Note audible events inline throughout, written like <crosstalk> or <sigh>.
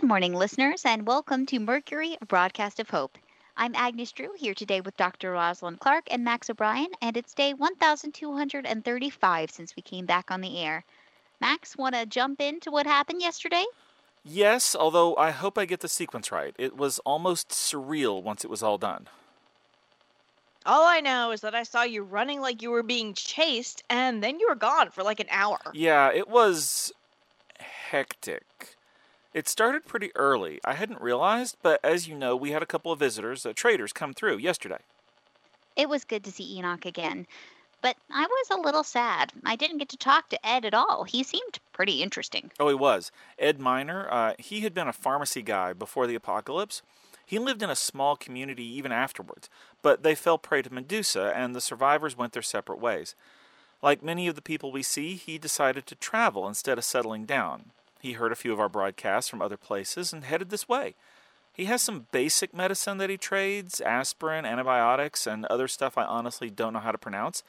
Good morning, listeners, and welcome to Mercury Broadcast of Hope. I'm Agnes Drew here today with Dr. Rosalind Clark and Max O'Brien, and it's day 1235 since we came back on the air. Max, want to jump into what happened yesterday? Yes, although I hope I get the sequence right. It was almost surreal once it was all done. All I know is that I saw you running like you were being chased, and then you were gone for like an hour. Yeah, it was hectic. It started pretty early. I hadn't realized, but as you know, we had a couple of visitors, uh, traders, come through yesterday. It was good to see Enoch again, but I was a little sad. I didn't get to talk to Ed at all. He seemed pretty interesting. Oh, he was. Ed Miner, uh, he had been a pharmacy guy before the apocalypse. He lived in a small community even afterwards, but they fell prey to Medusa, and the survivors went their separate ways. Like many of the people we see, he decided to travel instead of settling down. He heard a few of our broadcasts from other places and headed this way. He has some basic medicine that he trades aspirin, antibiotics, and other stuff I honestly don't know how to pronounce.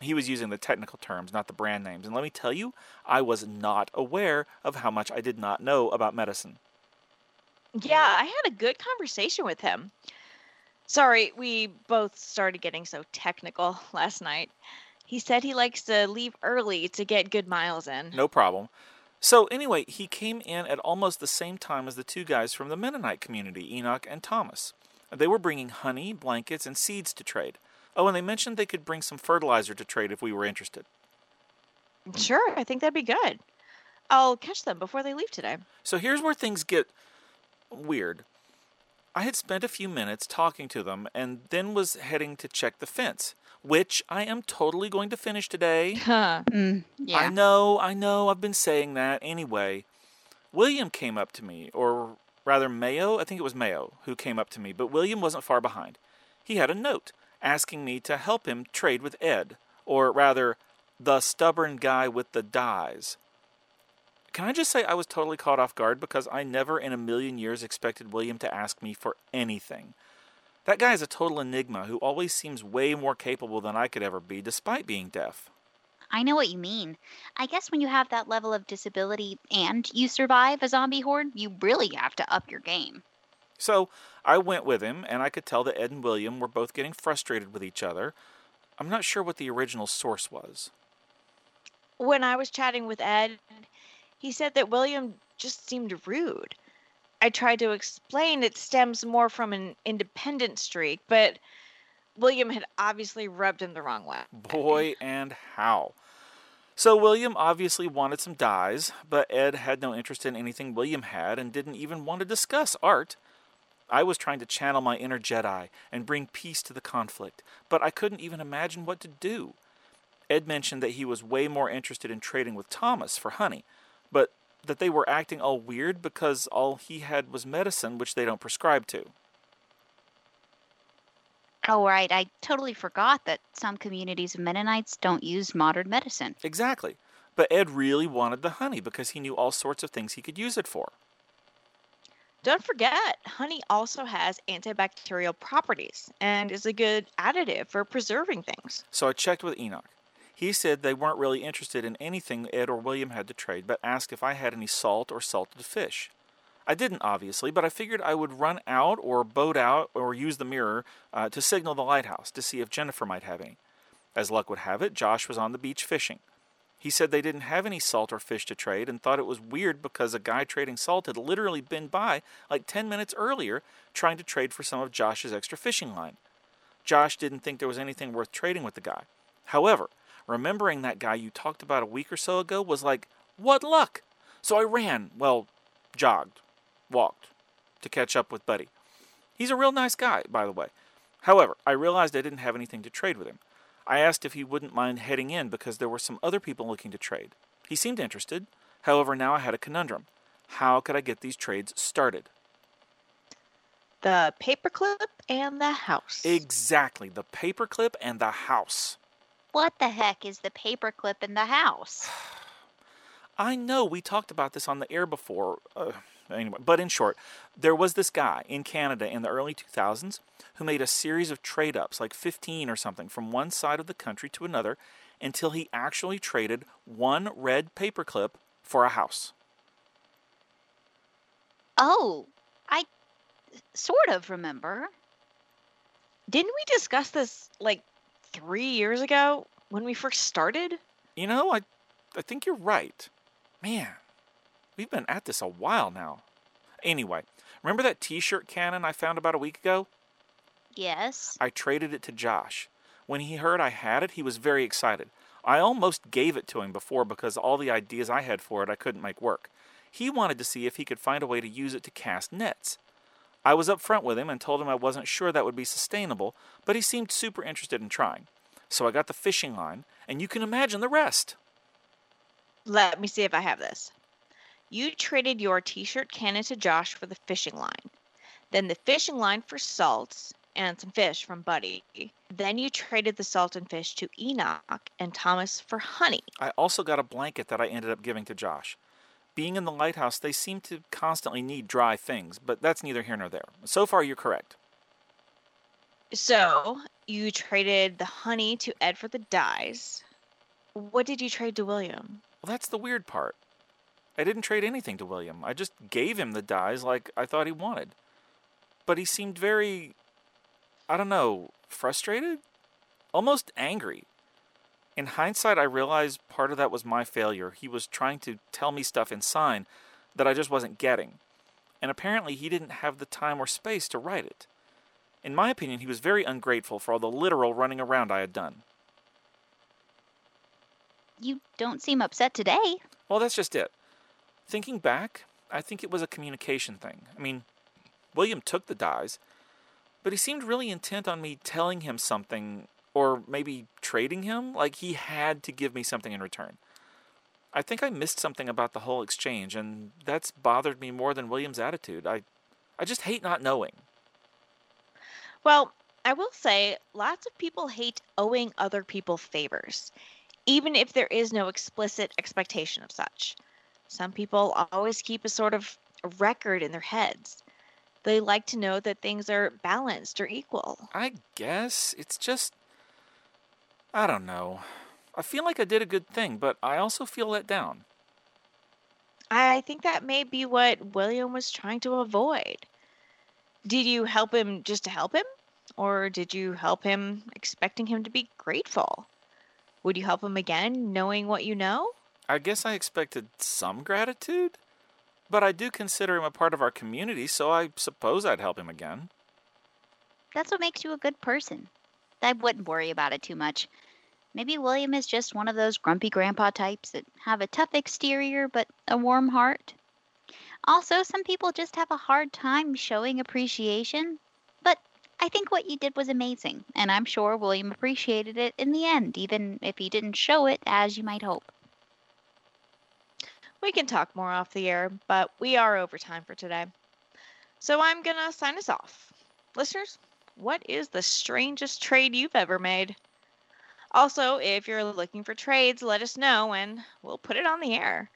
He was using the technical terms, not the brand names. And let me tell you, I was not aware of how much I did not know about medicine. Yeah, I had a good conversation with him. Sorry, we both started getting so technical <laughs> last night. He said he likes to leave early to get good miles in. No problem. So, anyway, he came in at almost the same time as the two guys from the Mennonite community, Enoch and Thomas. They were bringing honey, blankets, and seeds to trade. Oh, and they mentioned they could bring some fertilizer to trade if we were interested. Sure, I think that'd be good. I'll catch them before they leave today. So, here's where things get weird. I had spent a few minutes talking to them and then was heading to check the fence which I am totally going to finish today. <laughs> Mm, yeah. I know, I know, I've been saying that. Anyway, William came up to me, or rather, Mayo, I think it was Mayo who came up to me, but William wasn't far behind. He had a note asking me to help him trade with Ed, or rather, the stubborn guy with the dyes. Can I just say I was totally caught off guard because I never in a million years expected William to ask me for anything. That guy is a total enigma who always seems way more capable than I could ever be, despite being deaf. I know what you mean. I guess when you have that level of disability and you survive a zombie horde, you really have to up your game. So I went with him, and I could tell that Ed and William were both getting frustrated with each other. I'm not sure what the original source was. When I was chatting with Ed, he said that William just seemed rude. I tried to explain it stems more from an independent streak, but William had obviously rubbed him the wrong way. Boy, and how. So William obviously wanted some dyes, but Ed had no interest in anything William had and didn't even want to discuss art. I was trying to channel my inner Jedi and bring peace to the conflict, but I couldn't even imagine what to do. Ed mentioned that he was way more interested in trading with Thomas for honey, but that they were acting all weird because all he had was medicine, which they don't prescribe to. Oh, right. I totally forgot that some communities of Mennonites don't use modern medicine. Exactly. But Ed really wanted the honey because he knew all sorts of things he could use it for. Don't forget, honey also has antibacterial properties and is a good additive for preserving things. So I checked with Enoch. He said they weren't really interested in anything Ed or William had to trade, but asked if I had any salt or salted fish. I didn't, obviously, but I figured I would run out or boat out or use the mirror uh, to signal the lighthouse to see if Jennifer might have any. As luck would have it, Josh was on the beach fishing. He said they didn't have any salt or fish to trade and thought it was weird because a guy trading salt had literally been by like 10 minutes earlier trying to trade for some of Josh's extra fishing line. Josh didn't think there was anything worth trading with the guy. However, remembering that guy you talked about a week or so ago was like, what luck? So I ran, well, jogged, walked to catch up with Buddy. He's a real nice guy, by the way. However, I realized I didn't have anything to trade with him. I asked if he wouldn't mind heading in because there were some other people looking to trade. He seemed interested. However, now I had a conundrum. How could I get these trades started? The paperclip and the house. Exactly, the paperclip and the house. What the heck is the paperclip in the house? <sighs> I know we talked about this on the air before. Uh, anyway, but in short, there was this guy in Canada in the early 2000s who made a series of trade ups, like 15 or something, from one side of the country to another until he actually traded one red paperclip for a house. Oh, I sort of remember. Didn't we discuss this like three years ago when we first started? You know, I, I think you're right. Man, we've been at this a while now. Anyway, remember that t shirt cannon I found about a week ago? Yes. I traded it to Josh. When he heard I had it, he was very excited. I almost gave it to him before because all the ideas I had for it I couldn't make work. He wanted to see if he could find a way to use it to cast nets. I was up front with him and told him I wasn't sure that would be sustainable, but he seemed super interested in trying. So I got the fishing line, and you can imagine the rest. Let me see if I have this. You traded your t shirt cannon to Josh for the fishing line, then the fishing line for salts and some fish from Buddy. Then you traded the salt and fish to Enoch and Thomas for honey. I also got a blanket that I ended up giving to Josh. Being in the lighthouse, they seem to constantly need dry things, but that's neither here nor there. So far, you're correct. So you traded the honey to Ed for the dyes. What did you trade to William? Well, that's the weird part. I didn't trade anything to William. I just gave him the dyes like I thought he wanted. But he seemed very, I don't know, frustrated? Almost angry. In hindsight, I realized part of that was my failure. He was trying to tell me stuff in sign that I just wasn't getting. And apparently, he didn't have the time or space to write it. In my opinion, he was very ungrateful for all the literal running around I had done. You don't seem upset today. Well, that's just it. Thinking back, I think it was a communication thing. I mean, William took the dyes, but he seemed really intent on me telling him something or maybe trading him, like he had to give me something in return. I think I missed something about the whole exchange, and that's bothered me more than William's attitude. I, I just hate not knowing. Well, I will say lots of people hate owing other people favors, even if there is no explicit expectation of such. Some people always keep a sort of record in their heads. They like to know that things are balanced or equal. I guess it's just. I don't know. I feel like I did a good thing, but I also feel let down. I think that may be what William was trying to avoid. Did you help him just to help him? Or did you help him expecting him to be grateful? Would you help him again knowing what you know? I guess I expected some gratitude, but I do consider him a part of our community, so I suppose I'd help him again. That's what makes you a good person. I wouldn't worry about it too much. Maybe William is just one of those grumpy grandpa types that have a tough exterior but a warm heart. Also, some people just have a hard time showing appreciation. But I think what you did was amazing, and I'm sure William appreciated it in the end, even if he didn't show it as you might hope. We can talk more off the air, but we are over time for today. So I'm going to sign us off. Listeners, what is the strangest trade you've ever made? Also, if you're looking for trades, let us know and we'll put it on the air.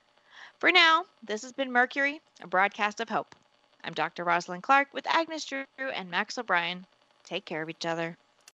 For now, this has been Mercury, a broadcast of hope. I'm Dr. Rosalind Clark with Agnes Drew and Max O'Brien. Take care of each other.